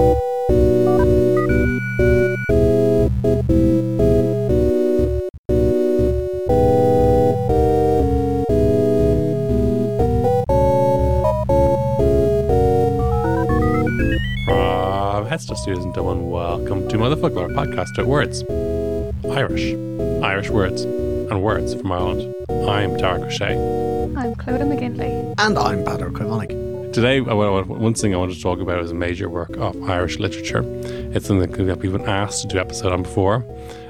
From Headstuff Studios in Dublin, welcome to Motherfoclóir, podcast about words. Irish, Irish words, and words from Ireland. I'm Tara Crochet. I'm Clodagh McGinley. And I'm Peadar Ó Caomhánaigh. Today, one thing I wanted to talk about is a major work of Irish literature. It's something that we've been asked to do an episode on before.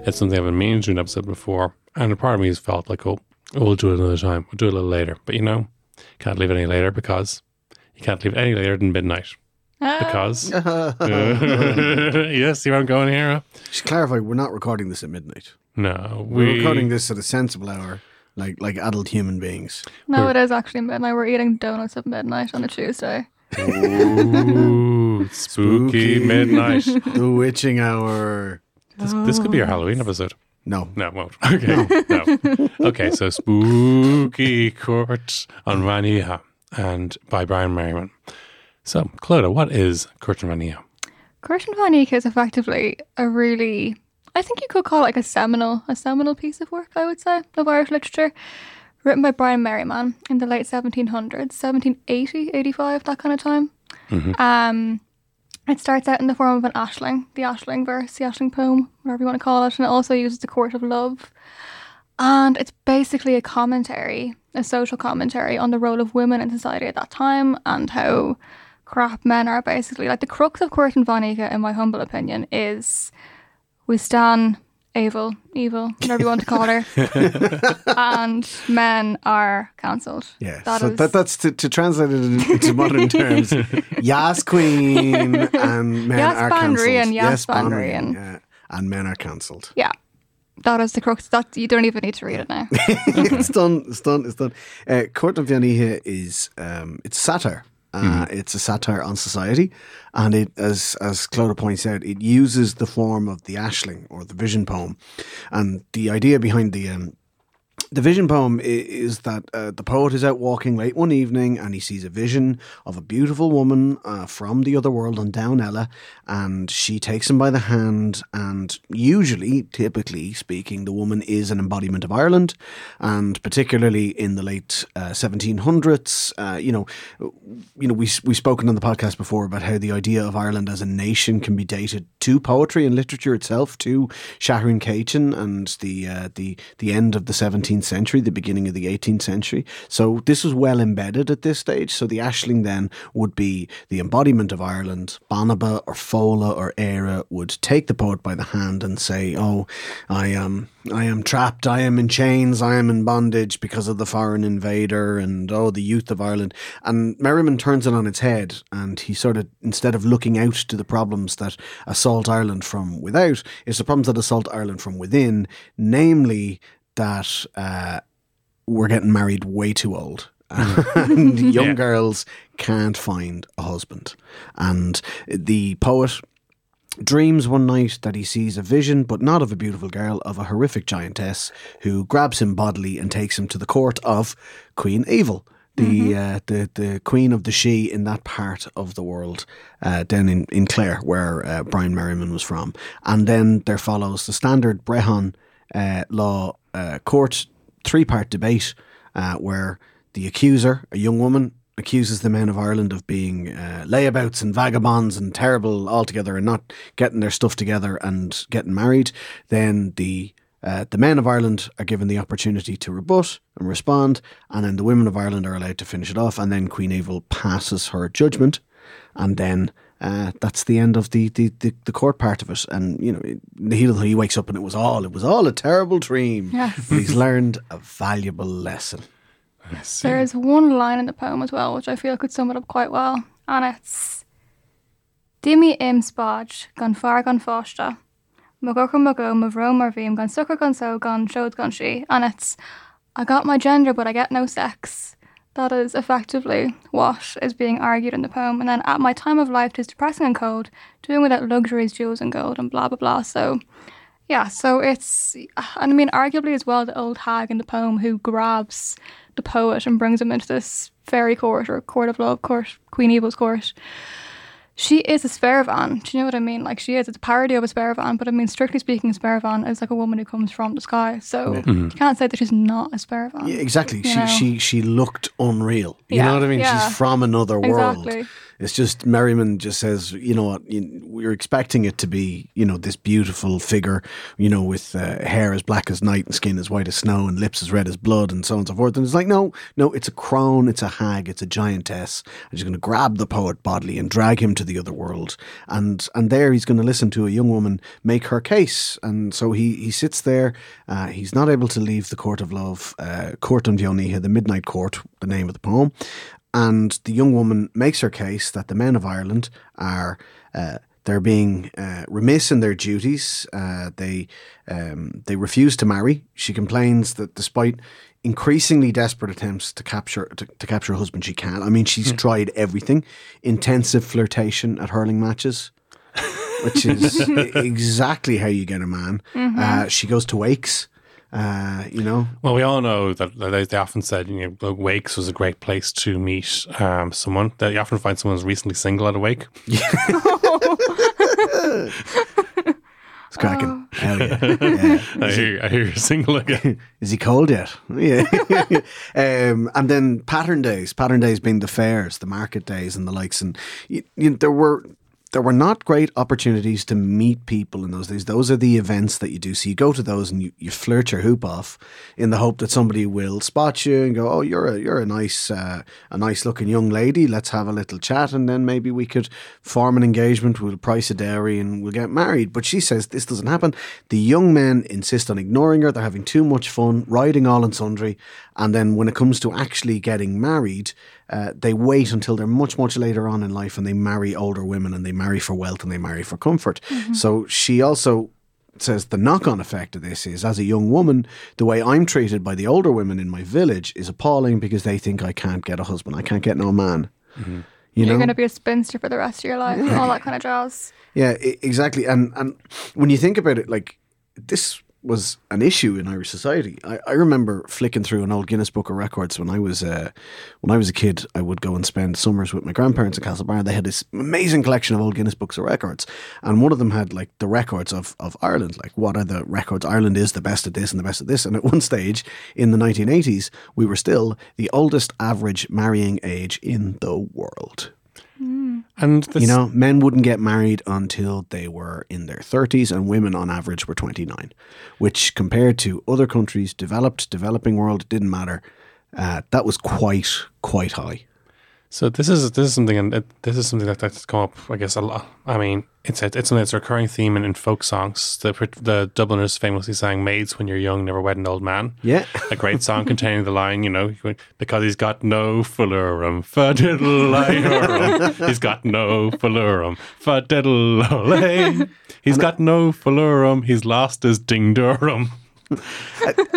It's something I've been meaning to do an episode before. And a part of me has felt like, oh, oh we'll do it another time. We'll do it a little later. But you know, can't leave it any later because you can't leave it any later than midnight. Ah. Because. Yes, you see where I'm going here? huh? Just clarify, we're not recording this at midnight. No. We're we- recording this at a sensible hour, like like adult human beings. No, it is actually midnight. We're eating donuts at midnight on a Tuesday. Ooh, spooky midnight. the witching hour. This, this could be our Halloween episode. No. No, it won't. Okay. No. Okay, so Spooky Court on Vania and by Brian Merriman. So, Clodagh, what is Cúirt an Mheán Oíche? Curtin Van Eyck is effectively a really, I think you could call it like a seminal, a seminal piece of work, I would say, of Irish literature, written by Brian Merriman in the late 1700s, 1780, 85, that kind of time. Um, it starts out in the form of an ashling, the ashling verse, the ashling poem, whatever you want to call it, and it also uses the court of love. And it's basically a commentary, a social commentary on the role of women in society at that time and how crap men are basically. Like the crux of Cúirt an Mheán Oíche, in my humble opinion, is we stand evil, evil, whatever you want to call her, and men are cancelled. Yeah. That so is- that, that's to, to translate it into modern terms. Yas Queen and men Yas are cancelled. Rian, Yas Ban Ban Rian, Rian. yeah. And men are cancelled. Yeah. That is the crux. That you don't even need to read it now. it's done. It's done. It's done. Uh, Cúirt an Mheán Oíche is um, it's satire. Uh, It's a satire on society, and it, as as Clodagh points out, it uses the form of the ashling or the vision poem, and the idea behind the um, the vision poem is that uh, the poet is out walking late one evening and he sees a vision of a beautiful woman uh, from the other world on Down Ella, and she takes him by the hand. And usually, typically speaking, the woman is an embodiment of Ireland, and particularly in the late uh, 1700s, uh, you know, you know, we we've spoken on the podcast before about how the idea of Ireland as a nation can be dated to poetry and literature itself, to Seathrún Céitinn and the uh, the the end of the 17th century, the beginning of the 18th century. So this was well embedded at this stage. So the Ashling then would be the embodiment of Ireland. Banba or Fódla or Era would take the poet by the hand and say, "Oh, I am." I am trapped, I am in chains, I am in bondage because of the foreign invader and oh the youth of Ireland. And Merriman turns it on its head and he sort of instead of looking out to the problems that assault Ireland from without, it's the problems that assault Ireland from within, namely that uh, we're getting married way too old. and young Yeah. girls can't find a husband. And the poet dreams one night that he sees a vision, but not of a beautiful girl, of a horrific giantess who grabs him bodily and takes him to the court of Queen Aoibheall. The, uh, the the queen of the she in that part of the world, uh, down in, in Clare, where uh, Brian Merriman was from, and then there follows the standard Brehon uh, law uh, court three part debate uh, where the accuser, a young woman, accuses the men of Ireland of being uh, layabouts and vagabonds and terrible altogether and not getting their stuff together and getting married, then the uh, the men of Ireland are given the opportunity to rebut and respond, and then the women of Ireland are allowed to finish it off, and then Queen Aoibheall passes her judgment, and then uh, that's the end of the, the, the, the, court part of it. And you know, he he wakes up and it was all it was all a terrible dream. Yes. But he's learned a valuable lesson. There is one line in the poem as well, which I feel could sum it up quite well, and it's Dimi im spaj, gan far gan fosta. Magoka mago, mavro marvim, gan sucker gan so, gan showed gan she. And it's I got my gender but I get no sex. That is effectively what is being argued in the poem. And then at my time of life tis depressing and cold, doing without luxuries, jewels and gold and blah blah blah. So yeah, so it's and I mean arguably as well the old hag in the poem who grabs the poet and brings him into this fairy court or court of love court, Queen Aoibheall's court she is a Spéirbhean. Do you know what I mean? Like she is. It's a parody of a Spéirbhean, but I mean, strictly speaking, a Spéirbhean is like a woman who comes from the sky. So you mm-hmm. can't say that she's not a Spéirbhean. Yeah, exactly. She know? she she looked unreal. You Yeah, know what I mean? yeah. She's from another world. Exactly. It's just Merriman just says, you know what, you, we're expecting it to be, you know, this beautiful figure, you know, with uh, hair as black as night and skin as white as snow and lips as red as blood and so on and so forth. And it's like, no, no, it's a crone, it's a hag, it's a giantess. And she's going to grab the poet bodily and drag him to the other world. And and there he's going to listen to a young woman make her case. And so he he sits there. Uh, he's not able to leave the court of love, uh, Cúirt an Mheán Oíche, the midnight court, the name of the poem and the young woman makes her case that the men of Ireland are uh, they're being uh, remiss in their duties. Uh, they um, they refuse to marry. She complains that despite increasingly desperate attempts to capture to, to capture a husband, she can't. I mean, she's tried everything: intensive flirtation at hurling matches. Which is exactly how you get a man. Uh, she goes to wakes, uh, you know. Well, we all know that, that they, they often said, you know, Wakes was a great place to meet um, someone. That you often find someone who's recently single at a wake. It's cracking. Hell yeah. yeah. I hear, I hear you're single again. Is he cold yet? Yeah. um, and then pattern days. Pattern days being the fairs, the market days, and the likes. And you, you, there were there were not great opportunities to meet people in those days. Those are the events that you do. So you go to those and you, you flirt your hoop off in the hope that somebody will spot you and go, "Oh, you're a you're a nice uh, a nice looking young lady. Let's have a little chat, and then maybe we could form an engagement. We'll price a dairy and we'll get married." But she says this doesn't happen. The young men insist on ignoring her. They're having too much fun, riding all and sundry, and then when it comes to actually getting married, uh, they wait until they're much, much later on in life and they marry older women and they marry for wealth and they marry for comfort. So she also says the knock on effect of this is as a young woman, the way I'm treated by the older women in my village is appalling because they think I can't get a husband, I can't get no man. You You're know? going to be a spinster for the rest of your life, all that kind of jazz. Yeah, exactly. And and when you think about it, like this was an issue in Irish society. I, I remember flicking through an old Guinness Book of Records when I was uh, when I was a kid. I would go and spend summers with my grandparents in Castlebar. They had this amazing collection of old Guinness Books of Records, and one of them had like the records of of Ireland. Like what are the records? Ireland is the best at this and the best at this. And at one stage in the 1980s, we were still the oldest average marrying age in the world. And this, You know, men wouldn't get married until they were in their 30s, and women on average were 29, which compared to other countries, developed, developing world, didn't matter. Uh, that was quite, quite high. So this is this is something, and this is something that, that's come up. I guess a lot. I mean, it's it's something that's a recurring theme in, in folk songs. The the Dubliners famously sang "Maids when you're young, never wed an old man." Yeah. a great song containing the line, you know, because he's got no fullerum, fadiddle He's got no fullerum, fadiddle He's got no fullerum. He's lost his ding durum.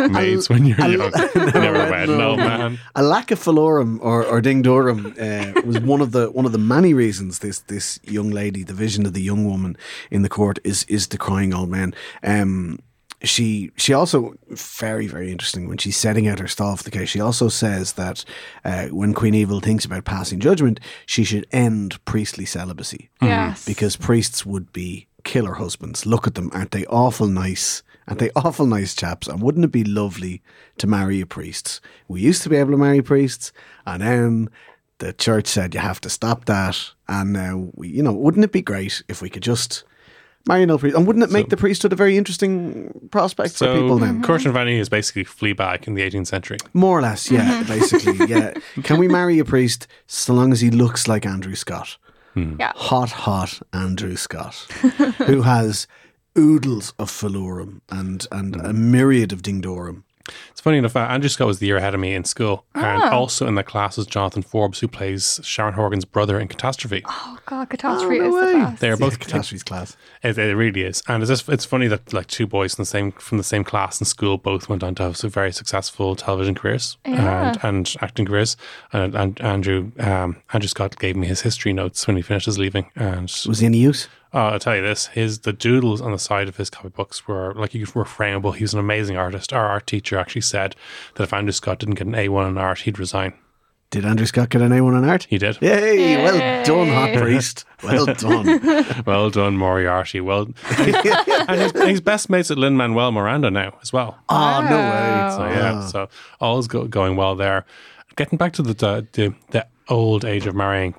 Maids when you're young, never wed an old man. A lack of fallorum or, or ding dorum uh, was one of the one of the many reasons this this young lady, the vision of the young woman in the court, is is the crying old man. Um, she she also very very interesting when she's setting out her stall for the case. She also says that uh, when Queen Aoibheall thinks about passing judgment, she should end priestly celibacy Yes. because priests would be killer husbands. Look at them, aren't they awful nice? Aren't they awful nice chaps? And wouldn't it be lovely to marry a priest? We used to be able to marry priests, and then the church said you have to stop that, and now we, you know, wouldn't it be great if we could just marry an old priest? And wouldn't it make the priesthood a very interesting prospect for people then? Curtin Vanny is basically Fleabag in the 18th century. More or less, yeah, mm-hmm. basically, yeah. Can we marry a priest so long as he looks like Andrew Scott? Hmm. Yeah. Hot, hot Andrew Scott, who has oodles of phalorum and, and a myriad of dingdorum. It's funny enough, uh, Andrew Scott was the year ahead of me in school. And also in the class was Jonathan Forbes, who plays Sharon Horgan's brother in Catastrophe. Oh god, catastrophe no is way. the best. They're both Catastrophe's class. It, it really is, and it's just it's funny that like two boys from the same from the same class in school both went on to have some very successful television careers Yeah. and, and acting careers. And, and Andrew um, Andrew Scott gave me his history notes when he finished his leaving, and Was he any use? Uh, I'll tell you this: his the doodles on the side of his copybooks were like you were frameable. He was an amazing artist. Our art teacher actually said that if Andrew Scott didn't get an A one in art, he'd resign. Did Andrew Scott get an A1 in art? He did. Yay! Well done, hot priest. Well done. Well done, Moriarty. Well, and he's, he's best mates with Lin Manuel Miranda now as well. Oh, no way. So yeah, so all's go, going well there. Getting back to the the, the the old age of marrying,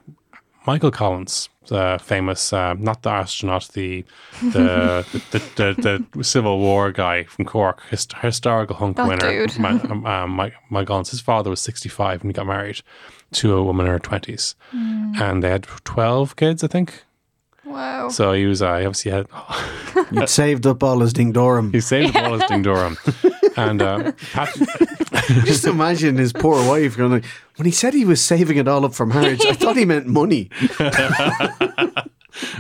Michael Collins, the famous uh, not the astronaut, the the, the, the the Civil War guy from Cork, hist- historical hunk That winner. dude. Mi- um, um, Mike, Mike his father was sixty five when he got married to a woman in her twenties, and they had twelve kids, I think. Wow. So he was uh, he obviously had You'd saved up all his dingdorum. he saved up all his ding Durham, and uh, Pat- Just imagine his poor wife going, like, when he said he was saving it all up for marriage, I thought he meant money.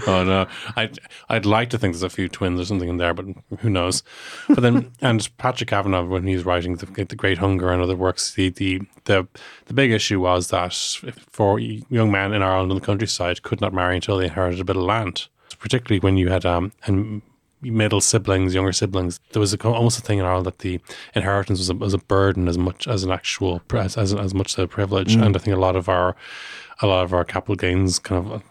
oh no, I'd I'd like to think there's a few twins or something in there, but who knows? But then, and Patrick Kavanagh, when he was writing the, the Great Hunger and other works, the the the, the big issue was that for young men in Ireland and the countryside could not marry until they inherited a bit of land, particularly when you had um and middle siblings, younger siblings. There was a, almost a thing in Ireland that the inheritance was a, was a burden as much as an actual as as, as much a privilege, mm. and I think a lot of our a lot of our capital gains kind of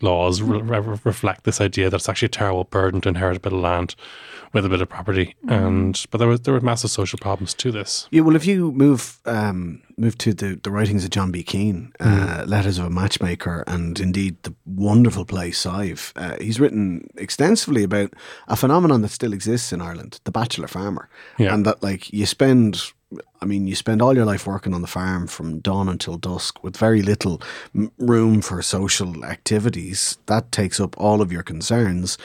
laws re- re- reflect this idea that it's actually a terrible burden to inherit a bit of land with a bit of property, and but there was there were massive social problems to this. Yeah, well, if you move um, move to the, the writings of John B. Keane, uh, Letters of a Matchmaker, and indeed the wonderful play Sive, uh, he's written extensively about a phenomenon that still exists in Ireland, the bachelor farmer, Yeah. and that like you spend. I mean, you spend all your life working on the farm from dawn until dusk with very little room for social activities. That takes up all of your concerns.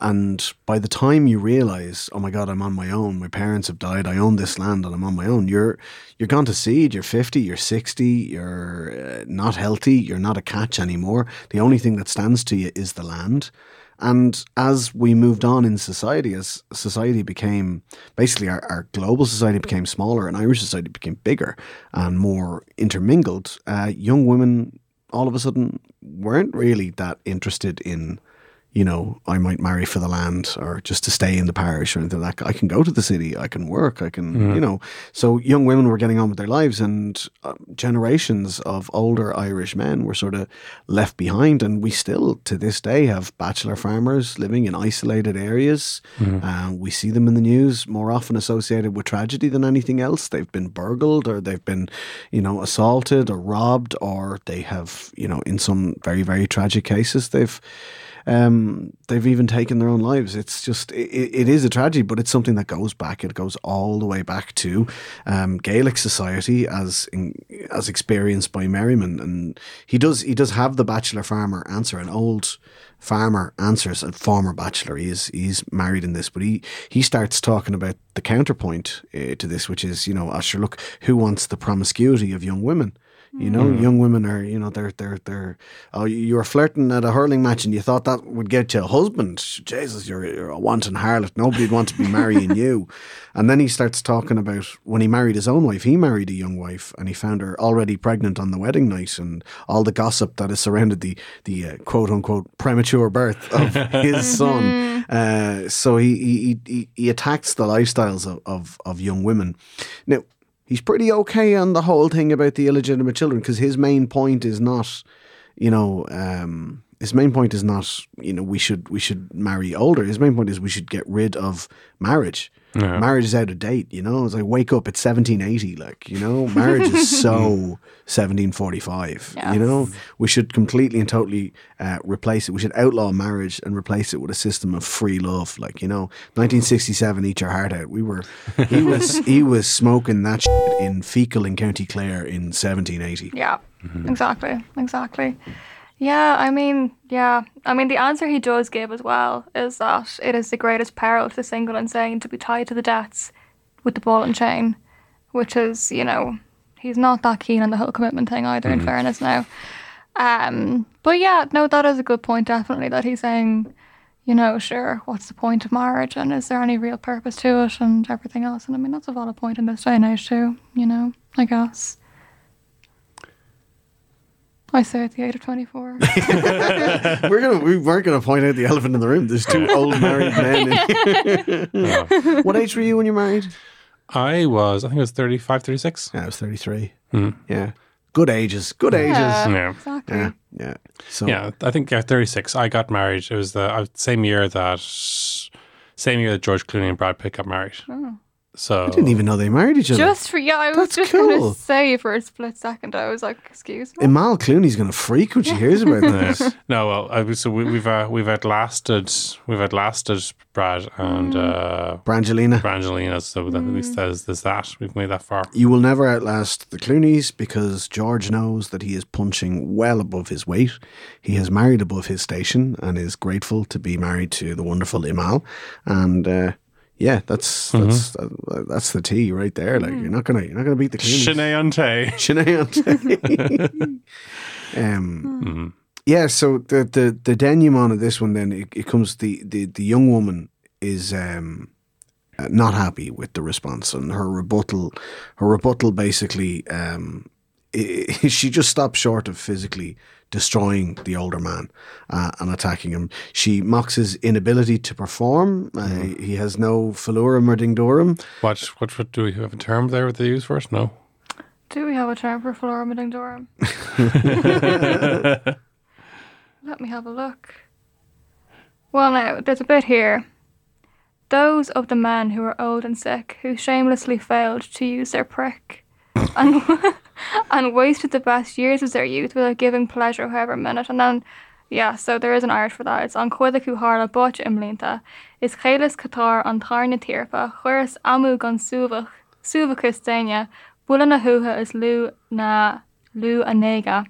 And by the time you realize, oh my God, I'm on my own. My parents have died. I own this land, and I'm on my own. You're you're gone to seed. You're fifty. You're sixty. You're uh, not healthy. You're not a catch anymore. The only thing that stands to you is the land. And as we moved on in society, as society became basically our, our global society became smaller and Irish society became bigger and more intermingled, uh, young women all of a sudden weren't really that interested in you know, I might marry for the land or just to stay in the parish or anything like that. I can go to the city, I can work, I can, you know. So young women were getting on with their lives and uh, generations of older Irish men were sort of left behind. And we still, to this day, have bachelor farmers living in isolated areas. Uh, we see them in the news more often associated with tragedy than anything else. They've been burgled or they've been, you know, assaulted or robbed or they have, you know, in some very, very tragic cases, they've um, they've even taken their own lives. It's just it, it is a tragedy, but it's something that goes back. It goes all the way back to um, Gaelic society as in, as experienced by Merriman, and he does he does have the bachelor farmer answer. An old farmer answers a former bachelor. He is he's married in this, but he he starts talking about the counterpoint uh, to this, which is you know, Asher, look, who wants the promiscuity of young women? You know, young women are, you know, they're, they're, they're, oh, you you were flirting at a hurling match and you thought that would get you a husband. Jesus, you're, you're a wanton harlot. Nobody'd want to be marrying you. And then he starts talking about when he married his own wife, he married a young wife and he found her already pregnant on the wedding night and all the gossip that has surrounded the, the uh, quote unquote premature birth of his son. Uh, so he, he, he, he attacks the lifestyles of, of, of young women. Now, he's pretty okay on the whole thing about the illegitimate children because his main point is not, you know, um, his main point is not you know we should we should marry older. His main point is we should get rid of marriage. Marriage is out of date. You know, it's like wake up. It's seventeen eighty. Like you know, marriage is so seventeen forty five. You know, we should completely and totally uh, replace it. We should outlaw marriage and replace it with a system of free love. Like you know, nineteen sixty seven. Eat your heart out. We were. He was. he was smoking that shit in Feakle in County Clare in seventeen eighty. Yeah, exactly, exactly. Yeah, I mean, yeah, I mean, the answer he does give as well is that it is the greatest peril to the single insane to be tied to the debts with the ball and chain, which is, you know, he's not that keen on the whole commitment thing either. In fairness, now. Um, but yeah, no, that is a good point. Definitely, that he's saying, you know, sure, what's the point of marriage, and is there any real purpose to it, and everything else. And I mean, that's a valid point in this day and age too. You know, I guess. I say at the age of 24. We're gonna we weren't gonna point out the elephant in the room. There's two old married men. In here. what age were you when you married? I was, I think it was 35, 36. Yeah, I was 33. Yeah, good ages. Good ages. yeah, Yeah. exactly. Yeah, yeah. So Yeah, I think yeah, 36. I got married. It was the uh, same year that same year that George Clooney and Brad Pitt got married. So I didn't even know they married each other. Just for yeah, I was That's just cool. gonna say for a split second, I was like, "Excuse me." Amal Clooney's gonna freak when she hears about this. no, well, I, so we, we've uh, we've outlasted we've outlasted Brad and uh, Brangelina. Brangelina. So that, at least there's, there's that. We've made that far. You will never outlast the Clooneys because George knows that he is punching well above his weight. He has married above his station and is grateful to be married to the wonderful Amal. And uh, yeah, that's that's uh, that's the tea right there. Like you're not gonna you're not gonna beat the Clooneys. Sinead Ante. Sinead. um, Yeah, so the the the denouement of this one then it, it comes the, the the young woman is um, uh, not happy with the response and her rebuttal her rebuttal basically um, i she just stops short of physically destroying the older man uh, and attacking him. She mocks his inability to perform. Uh, he has no philurem or dingdorum. What, what what do we have a term there that they use for it? No. Do we have a term for Florimeting Durham? Let me have a look. Well, now, there's a bit here. Those of the men who are old and sick, who shamelessly failed to use their prick and, and wasted the best years of their youth without giving pleasure however minute. And then, yeah, so there is an Irish for that. It's an cuidaú hála bot imlínta. Is chélas catar an tarna tíirpa, chuiras amú gan súvach, súvachas daine, bula na is lú na lú a nega.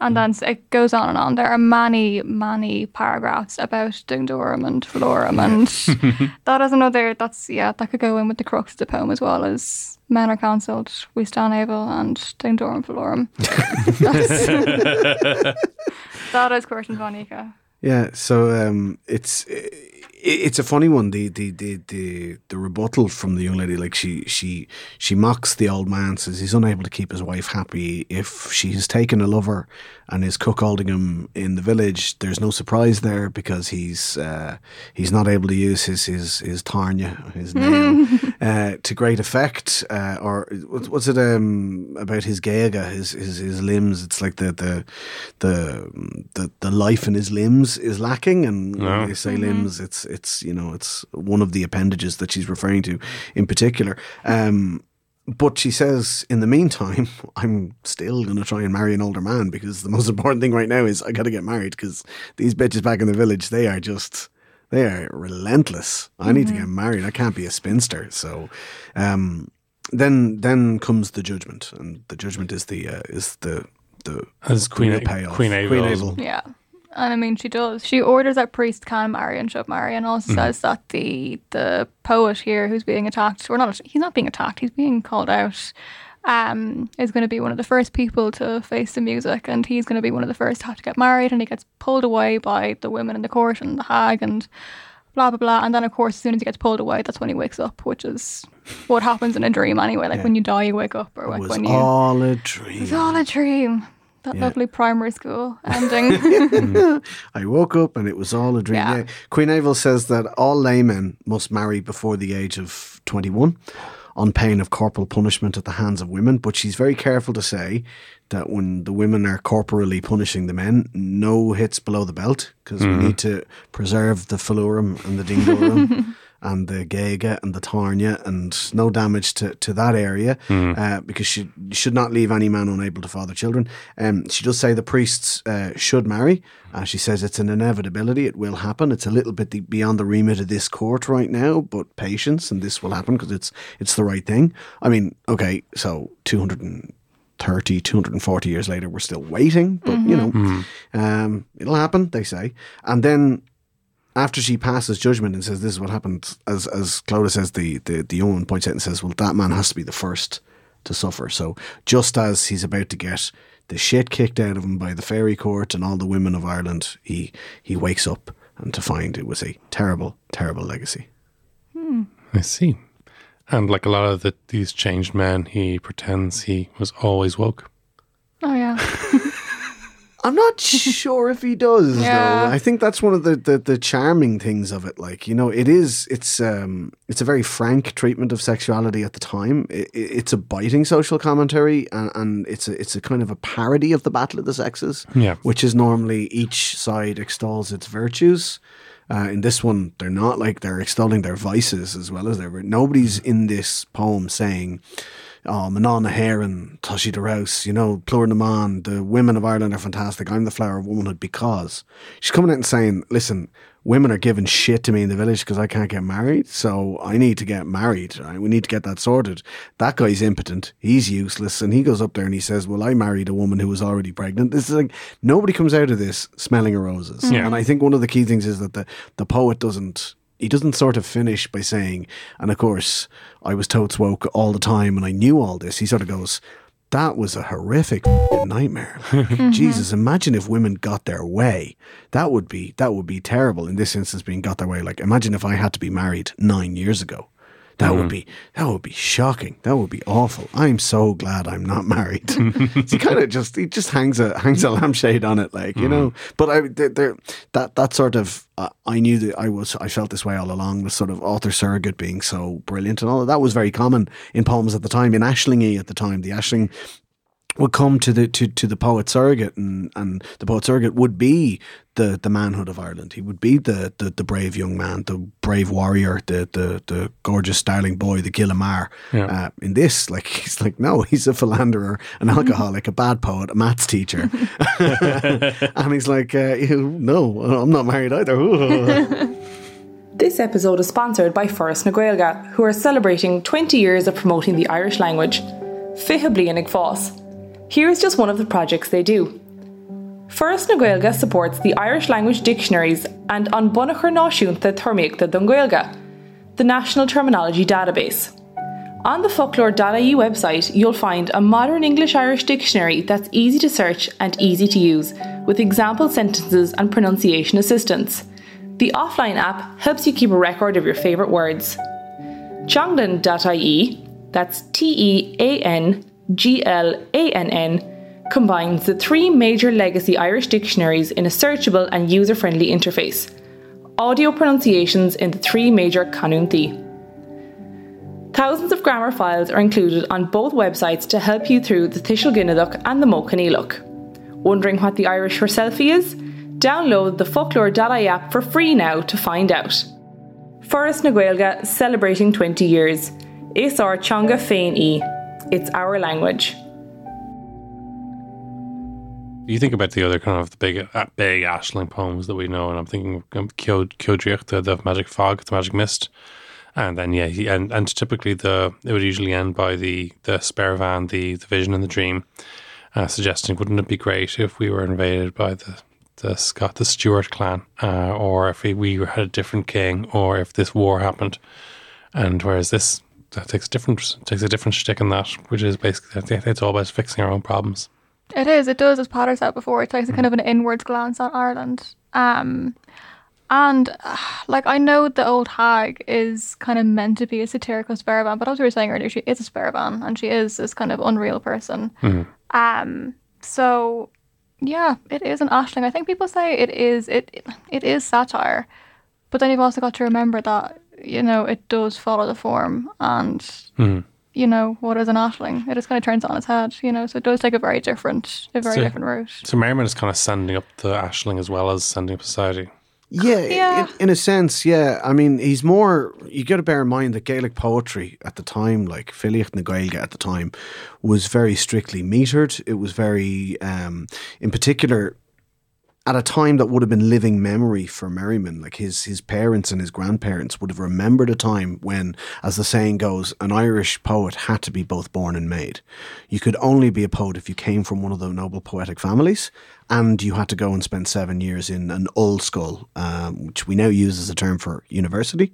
And then it goes on and on. There are many, many paragraphs about Dungdorum and Florum, and that is another. That's yeah, that could go in with the crux of the poem as well as men are cancelled, we stand able, and Dungdorum Florum. That is Cúirt an Mheán Oíche. Yeah, so um, it's it's a funny one. The, the the the the rebuttal from the young lady, like she she she mocks the old man, says he's unable to keep his wife happy. If she has taken a lover and is cuckolding him in the village, there's no surprise there because he's uh, he's not able to use his his his tarnia, his nail, uh, to great effect. Uh, or what's what's it um, about his gaga, his, his his limbs? It's like the the the the, the life in his limbs is lacking, and when they say limbs, it's it's you know it's one of the appendages that she's referring to in particular. Um, but she says, in the meantime, I'm still going to try and marry an older man because the most important thing right now is I got to get married because these bitches back in the village, they are just, they are relentless. I need to get married. I can't be a spinster. So, um, then then comes the judgment, and the judgment is the uh, is the the As Queen real A- payoff. Queen Queen Abel's- Abel. Yeah. And I mean, she does. She orders that priest can marry and should marry, and also says that the the poet here who's being attacked, or not, he's not being attacked, he's being called out, um, is going to be one of the first people to face the music, and he's going to be one of the first to have to get married, and he gets pulled away by the women in the court and the hag and blah blah blah. And then, of course, as soon as he gets pulled away, that's when he wakes up, which is what happens in a dream anyway. Like when you die, you wake up, or like when you. all a dream. It's all a dream. That Yeah. lovely primary school ending. Mm. I woke up and it was all a dream. Yeah. Yeah. Queen Abel says that all laymen must marry before the age of 21. on pain of corporal punishment at the hands of women. But she's very careful to say that when the women are corporally punishing the men, no hits below the belt because we mm-hmm. need to preserve the phalorum and the dingorum. And the Gega and the Tarnia, and no damage to, to that area uh, because she should not leave any man unable to father children. Um, she does say the priests uh, should marry. Uh, she says it's an inevitability, it will happen. It's a little bit the, beyond the remit of this court right now, but patience, and this will happen because it's it's the right thing. I mean, okay, so 230, 240 years later, we're still waiting, but you know, um, it'll happen, they say. And then after she passes judgment and says this is what happened, as as Clodagh says, the, the, the young one points out and says, well, that man has to be the first to suffer. So just as he's about to get the shit kicked out of him by the fairy court and all the women of Ireland, he he wakes up and to find it was a terrible, terrible legacy. Hmm. I see. And like a lot of the, these changed men, he pretends he was always woke. Oh yeah. I'm not sure if he does Yeah. though. I think that's one of the, the, the charming things of it. Like, you know, it is it's um it's a very frank treatment of sexuality at the time. It, it- it's a biting social commentary and, and it's a it's a kind of a parody of the battle of the sexes. Yeah. Which is normally each side extols its virtues. Uh, in this one, they're not like they're extolling their vices as well as their. Nobody's in this poem saying, "Oh, Manana Heron, Toshi de Rouse, you know, Plur Naman, the women of Ireland are fantastic. I'm the flower of womanhood because." She's coming out and saying, "Listen, women are giving shit to me in the village because I can't get married, so I need to get married. Right? We need to get that sorted." That guy's impotent. He's useless, and he goes up there and he says, "Well, I married a woman who was already pregnant." This is like nobody comes out of this smelling of roses. Mm. Yeah. And I think one of the key things is that the the poet doesn't he doesn't sort of finish by saying, and of course, I was totes woke all the time and I knew all this. He sort of goes, that was a horrific f***ing nightmare. Mm-hmm. Jesus, imagine if women got their way. That would be that would be terrible. In this instance, being got their way. Like, imagine if I had to be married nine years ago. That would be that would be shocking. That would be awful. I'm so glad I'm not married. he kind of just he just hangs a hangs a lampshade on it, like you know. But I there there- that that sort of uh, I knew that I was I felt this way all along. The sort of author surrogate being so brilliant and all of that was very common in poems at the time in Ashlingy at the time. The Ashling would come to the to, to the poet surrogate and, and the poet surrogate would be the, the manhood of Ireland. He would be the, the, the brave young man, the brave warrior, the the, the gorgeous starling boy, the Gillamar. Yeah. Uh, in this, like he's like, no, he's a philanderer, an alcoholic, a bad poet, a maths teacher. and he's like, uh, no, I'm not married either. This episode is sponsored by Foras na Gaeilge, who are celebrating 20 years of promoting the Irish language. Fiha Blianig Foss. Here's just one of the projects they do. Foras na supports the Irish language dictionaries and An Bunachar Náisiúnta Téarmaíochta don the National Terminology Database. On the focloir.ie website, you'll find a modern English Irish dictionary that's easy to search and easy to use, with example sentences and pronunciation assistance. The offline app helps you keep a record of your favourite words. Teanglann.ie, that's T E A N G L A N N, combines the three major legacy Irish dictionaries in a searchable and user friendly interface. Audio pronunciations in the three major canúintí. Thousands of grammar files are included on both websites to help you through the Tuiseal Ginideach and the Modh Coinníollach. Wondering what the Irish for selfie is? Download the focloir.ie app for free now to find out. Foras na Gaeilge celebrating 20 years. Is our Chonga Féin E. It's our language. You think about the other kind of the big, uh, big Ashling poems that we know, and I'm thinking of Kildriach, the, the magic fog, the magic mist, and then yeah, he, and and typically the it would usually end by the the spéirbhean, the the vision and the dream, uh, suggesting wouldn't it be great if we were invaded by the the Scott the Stuart clan, uh, or if we, we had a different king, or if this war happened, and whereas this that takes a different takes a different shtick in that, which is basically it's all about fixing our own problems. It is. It does, as Potter said before. It takes a kind of an inwards glance on Ireland. Um, and uh, like I know the old hag is kind of meant to be a satirical Spéirbhean, but as we were saying earlier, she is a Spéirbhean, and she is this kind of unreal person. Um, so yeah, it is an Ashling. I think people say it is it it is satire, but then you've also got to remember that you know, it does follow the form and Hmm. you know, what is an Ashling? It just kind of turns on its head, you know, so it does take a very different a very So- different route. So Merriman is kind of sending up the Ashling as well as sending up society. Yeah, Yeah. In, in a sense, yeah. I mean, he's more. You got to bear in mind that Gaelic poetry at the time, like Filiocht na Gaeilge at the time, was very strictly metered. It was very, um, in particular, at a time that would have been living memory for Merriman. Like his his parents and his grandparents would have remembered a time when, as the saying goes, an Irish poet had to be both born and made. You could only be a poet if you came from one of the noble poetic families, and you had to go and spend seven years in an old school, um, which we now use as a term for university,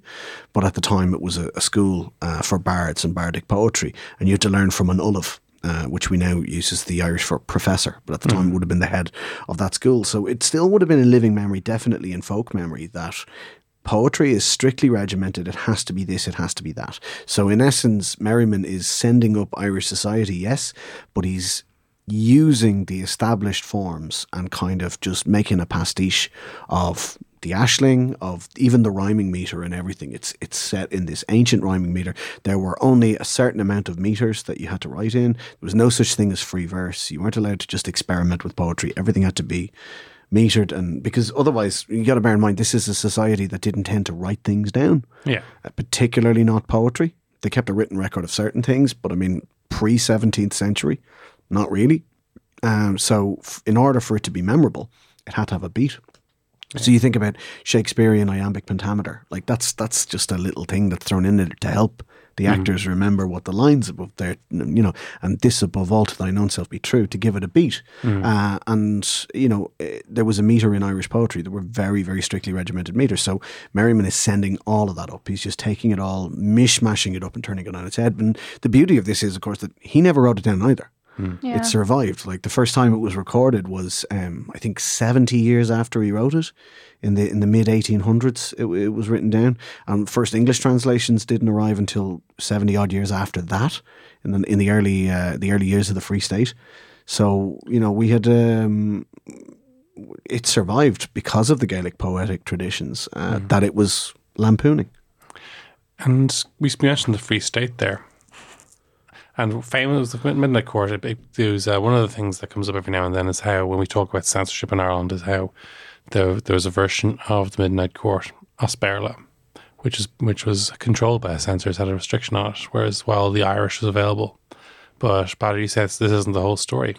but at the time it was a, a school uh, for bards and bardic poetry, and you had to learn from an ollamh uh, which we now use as the Irish for professor, but at the time would have been the head of that school. So it still would have been a living memory, definitely in folk memory, that poetry is strictly regimented. It has to be this, it has to be that. So in essence, Merriman is sending up Irish society, yes, but he's using the established forms and kind of just making a pastiche of the ashling of even the rhyming meter and everything it's it's set in this ancient rhyming meter there were only a certain amount of meters that you had to write in there was no such thing as free verse you weren't allowed to just experiment with poetry everything had to be metered and because otherwise you got to bear in mind this is a society that didn't tend to write things down Yeah. uh, particularly not poetry. They kept a written record of certain things, but I mean, pre 17th century, not really. Um, so, f- in order for it to be memorable, it had to have a beat. So you think about Shakespearean iambic pentameter, like that's that's just a little thing that's thrown in there to help the actors remember what the lines above there, you know, and this above all to thine own self be true to give it a beat. Uh, and you know, eh, there was a meter in Irish poetry. that were very very strictly regimented meters. So Merriman is sending all of that up. He's just taking it all, mishmashing it up, and turning it on its head. And the beauty of this is, of course, that he never wrote it down either Yeah. it survived. Like the first time it was recorded was, um, I think, seventy years after he wrote it, in the in the mid eighteen hundreds. It, it was written down, and first English translations didn't arrive until seventy odd years after that, in the in the early uh, the early years of the Free State. So you know we had. Um, it survived because of the Gaelic poetic traditions uh, that it was lampooning. And we mentioned the Free State there. And famous the Midnight Court. It, it, there's uh, one of the things that comes up every now and then is how when we talk about censorship in Ireland is how there there's a version of the Midnight Court, Asperla, which is which was controlled by a censor, had a restriction on it, whereas while the Irish was available. But Battery says this isn't the whole story.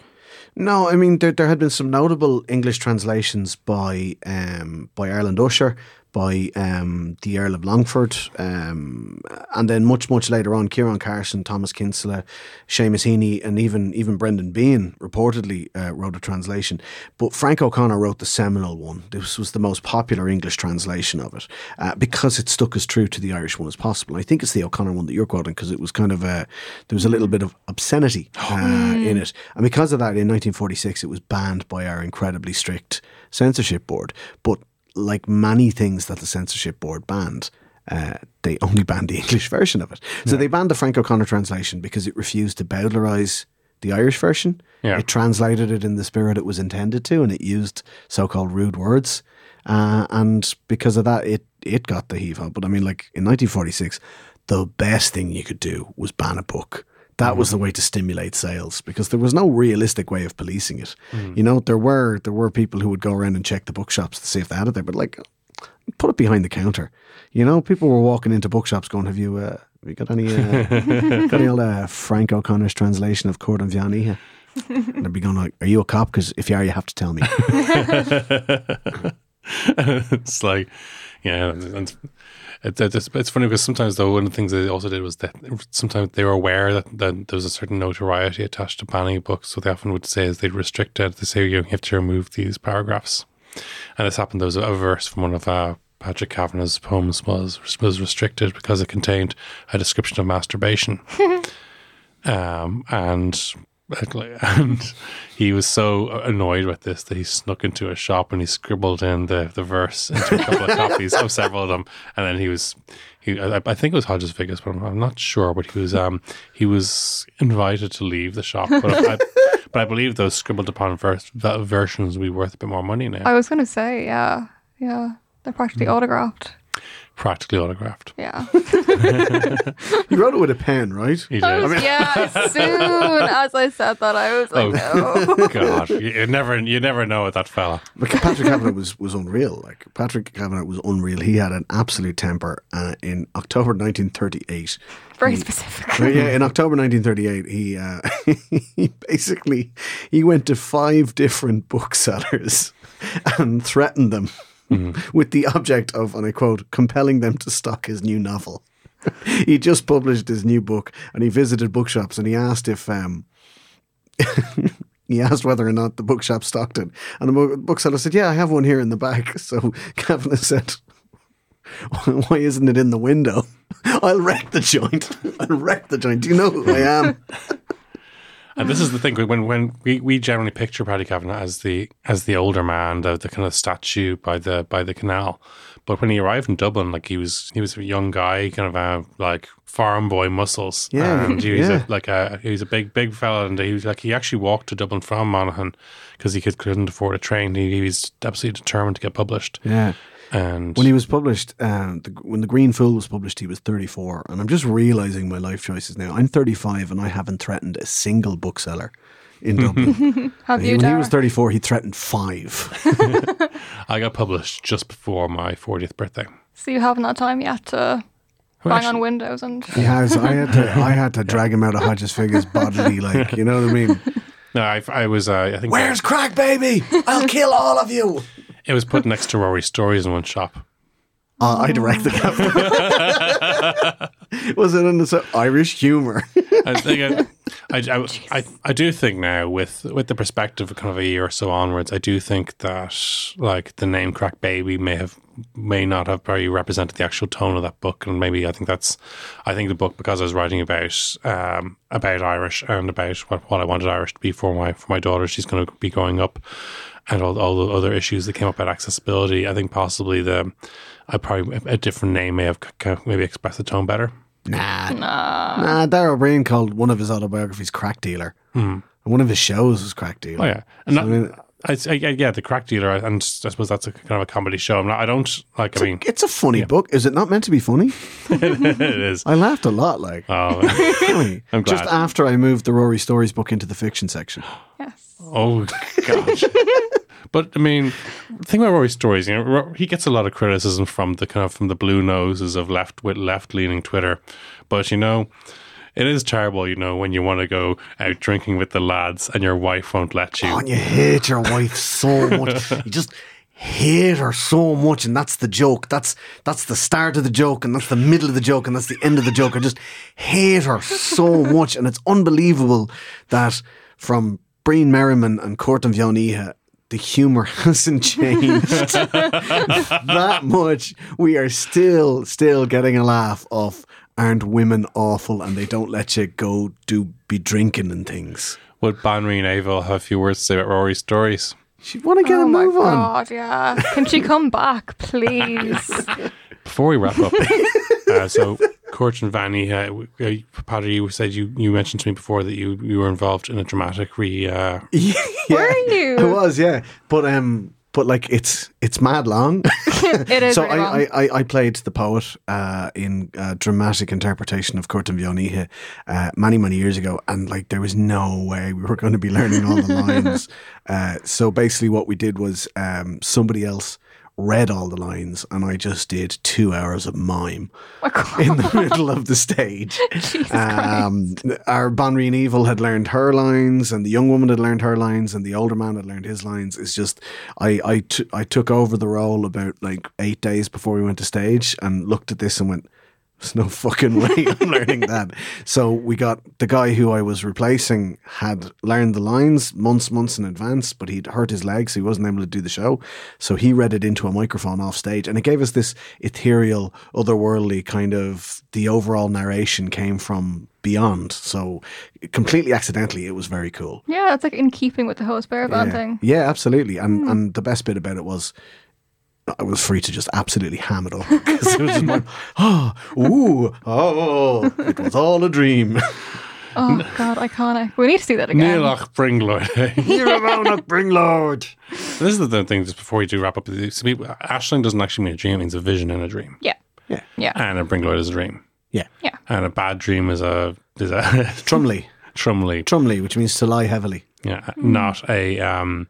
No, I mean there, there had been some notable English translations by um, by Arland Ussher, by um, the Earl of Longford, um, and then much much later on, Ciaran Carson, Thomas Kinsella, Seamus Heaney, and even even Brendan Behan reportedly uh, wrote a translation. But Frank O'Connor wrote the seminal one. This was the most popular English translation of it uh, because it stuck as true to the Irish one as possible. I think it's the O'Connor one that you're quoting because it was kind of a there was a little bit of obscenity uh, in it, and because of that, in 1946, it was banned by our incredibly strict censorship board. But like many things that the censorship board banned, uh, they only banned the English version of it. So they banned the Frank O'Connor translation because it refused to bowdlerize the Irish version. Yeah. It translated it in the spirit it was intended to, and it used so-called rude words. Uh, and because of that, it it got the heave ho. But I mean, like in 1946, the best thing you could do was ban a book. That was the way to stimulate sales because there was no realistic way of policing it. You know, there were there were people who would go around and check the bookshops to see if they had it there, but like put it behind the counter. You know, people were walking into bookshops going, "Have you, uh, have you got any, uh, got any old uh, Frank O'Connor's translation of Cúirt an Mheán Oíche?" here?" And they'd be going like, "Are you a cop? Because if you are, you have to tell me." it's like, yeah, and it, it, it's, it's funny because sometimes though one of the things they also did was that sometimes they were aware that, that there was a certain notoriety attached to banning books, so they often would say is they'd restrict it. They say you have to remove these paragraphs, and this happened. There was a verse from one of uh, Patrick Kavanagh's poems was was restricted because it contained a description of masturbation, um, and and he was so annoyed with this that he snuck into a shop and he scribbled in the, the verse into a couple of copies of several of them, and then he was he I, I think it was Hodges Figgis, but I'm, I'm not sure. But he was um he was invited to leave the shop, but I, but I believe those scribbled upon verse, that versions will be worth a bit more money now. I was going to say, yeah, yeah, they're practically autographed. Practically autographed. Yeah. you wrote it with a pen, right? He I did. was, yeah, as soon as I said that, I was like, Oh. no. God, you, you never, you never know with that fella. But Patrick Kavanagh was, was unreal. Like Patrick Kavanagh was unreal. He had an absolute temper. Uh, in October 1938, Very specific. Yeah, in October 1938, he uh, he basically he went to five different booksellers and threatened them with the object of, and I quote, compelling them to stock his new novel. he just published his new book, and he visited bookshops, and he asked if um, he asked whether or not the bookshop stocked it, and the bookseller said, "Yeah, I have one here in the back." So Kavanagh said. Why isn't it in the window? I'll wreck the joint. I'll wreck the joint. Do you know who I am? And this is the thing when when we, we generally picture Paddy Kavanagh as the as the older man, the, the kind of statue by the by the canal. But when he arrived in Dublin, like he was he was a young guy, kind of a like farm boy muscles. Yeah, and he was yeah. a, like a he was a big big fella, and he was like he actually walked to Dublin from Monaghan because he could, couldn't afford a train. He, he was absolutely determined to get published. Yeah. And When he was published, um, the, when The Green Fool was published, he was 34. And I'm just realizing my life choices now. I'm 35 and I haven't threatened a single bookseller in Dublin. Have He- you, when he was 34, he threatened five. I got published just before my 40th birthday. So you haven't had time yet to Well, bang on windows and He has. I had to. I had to drag him out of Hodges Figgis bodily, like you know what I mean. No, I, I was. Uh, I think Where's crack, baby? I'll kill all of you. It was put next to Rory Stories in one shop. Uh, I direct the camera. was it in the so- Irish humour? I think I, I, I, I do think now with with the perspective of kind of a year or so onwards, I do think that like the name Craic Baby may have may not have very represented the actual tone of that book, and maybe I think that's I think the book because I was writing about um, about Irish and about what, what I wanted Irish to be for my for my daughter. She's going to be growing up, and all all the other issues that came up about accessibility. I think possibly the I probably a different name may have c- c- maybe expressed the tone better. Nah, nah. Dara Ó Briain called one of his autobiographies "Craic Dealer," and one of his shows was "Craic Dealer." Oh yeah, and So, I mean, that, I, I, yeah, the crack dealer, and I suppose that's a kind of a comedy show. I'm not, I don't like. I mean, it's a funny book. Is it not meant to be funny? it is. I laughed a lot. Like Oh, funny. I'm just after I moved the Rory Stories book into the fiction section. yes. oh gosh. But I mean, the thing about Rory stories, you know, he gets a lot of criticism from the kind of from the blue noses of left with left leaning Twitter. But you know, it is terrible, you know, when you want to go out drinking with the lads and your wife won't let you. Oh, and you hate your wife so much. you just hate her so much, and that's the joke. That's that's the start of the joke, and that's the middle of the joke, and that's the end of the joke. I just hate her so much, and it's unbelievable that from Brian Merriman and Cúirt an Mheán Oíche, the humour hasn't changed that much. We are still still getting a laugh off. Aren't women awful and they don't let you go do be drinking and things? Would Banríon Aoibheall have a few words to say about Rory's stories? She want to get oh a my move on. god, yeah. Can she come back, please? Before we wrap up, uh, so Court and Vanny, uh, uh, Paddy, you said you, you mentioned to me before that you, you were involved in a dramatic re. Uh, Yeah, Were you? It was, yeah. But um, but like it's it's mad long. it is so. I, I, I I played the poet uh, in a dramatic interpretation of Cúirt an Mheán Oíche uh, many many years ago, and like there was no way we were going to be learning all the lines. uh, so basically, what we did was um, somebody else read all the lines, and I just did two hours of mime Oh in the middle of the stage. Um, our Banríon Aoibheall had learned her lines, and the young woman had learned her lines, and the older man had learned his lines. It's just I I, t- I took over the role about like eight days before we went to stage, and looked at this and went. There's no fucking way I'm learning that. So we got the guy who I was replacing had learned the lines months, months in advance, but he'd hurt his leg, so he wasn't able to do the show. So he read it into a microphone off stage, and it gave us this ethereal, otherworldly kind of. The overall narration came from beyond, so completely accidentally, it was very cool. yeah, that's like in keeping with the whole bear Yeah, thing. yeah absolutely. And hmm. and the best bit about it was. I was free to just absolutely ham it up because it was just like, oh, ooh, oh, it was all a dream. Oh god, iconic. We need to do that again. Neilach brionglóid. You're alone at Bringlord. this is the thing, just before we do wrap up. So people, Aisling doesn't actually mean a dream, it means a vision in a dream. Yeah. Yeah. Yeah. And a brionglóid is a dream. Yeah. Yeah. And a bad dream is a is a tromluí. tromluí. tromluí, which means to lie heavily. Yeah, not a um,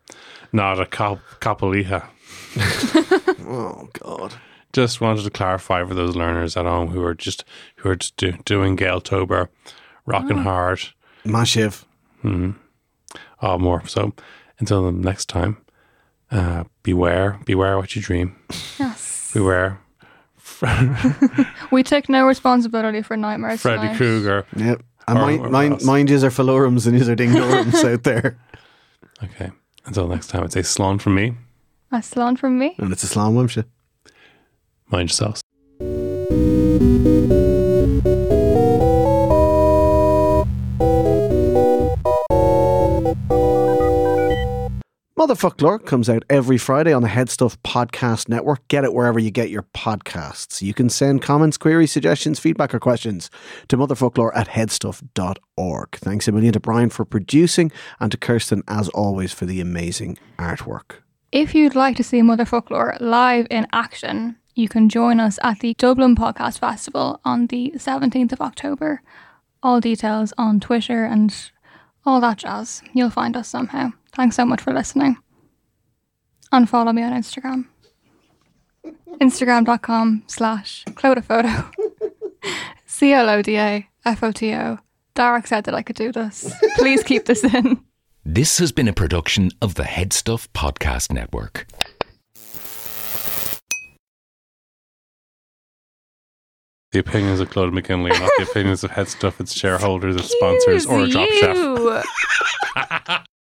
not a cop, capaliha. Oh, God. Just wanted to clarify for those learners at home who are just who are just do, doing Gaeltober, rocking hard, Mashiv. oh more. So until the next time, uh, beware, beware what you dream. Yes. Beware, We take no responsibility for nightmares. Freddy tonight. Krueger. Yep. And mind, mind, mind yous are philorums and yous are ding dorums out there. Okay. Until next time, it's a salon from me. A salon from me. And it's a slam wimsha. Mind yourselves. Motherfoclóir comes out every Friday on the Headstuff Podcast Network. Get it wherever you get your podcasts. You can send comments, queries, suggestions, feedback, or questions to motherfucklore at headstuff.org. Thanks a million to Brian for producing and to Kirsten, as always, for the amazing artwork. If you'd like to see Motherfoclóir live in action, you can join us at the Dublin Podcast Festival on the 17th of October. All details on Twitter and all that jazz. You'll find us somehow. Thanks so much for listening. And follow me on Instagram. Instagram.com slash Clodaphoto. C L O D A F O T O. Darach said that I could do this. Please keep this in. This has been a production of the Headstuff Podcast Network. The opinions of Claude McKinley are not the opinions of Head Stuff, its shareholders, its sponsors, or Drop Chef.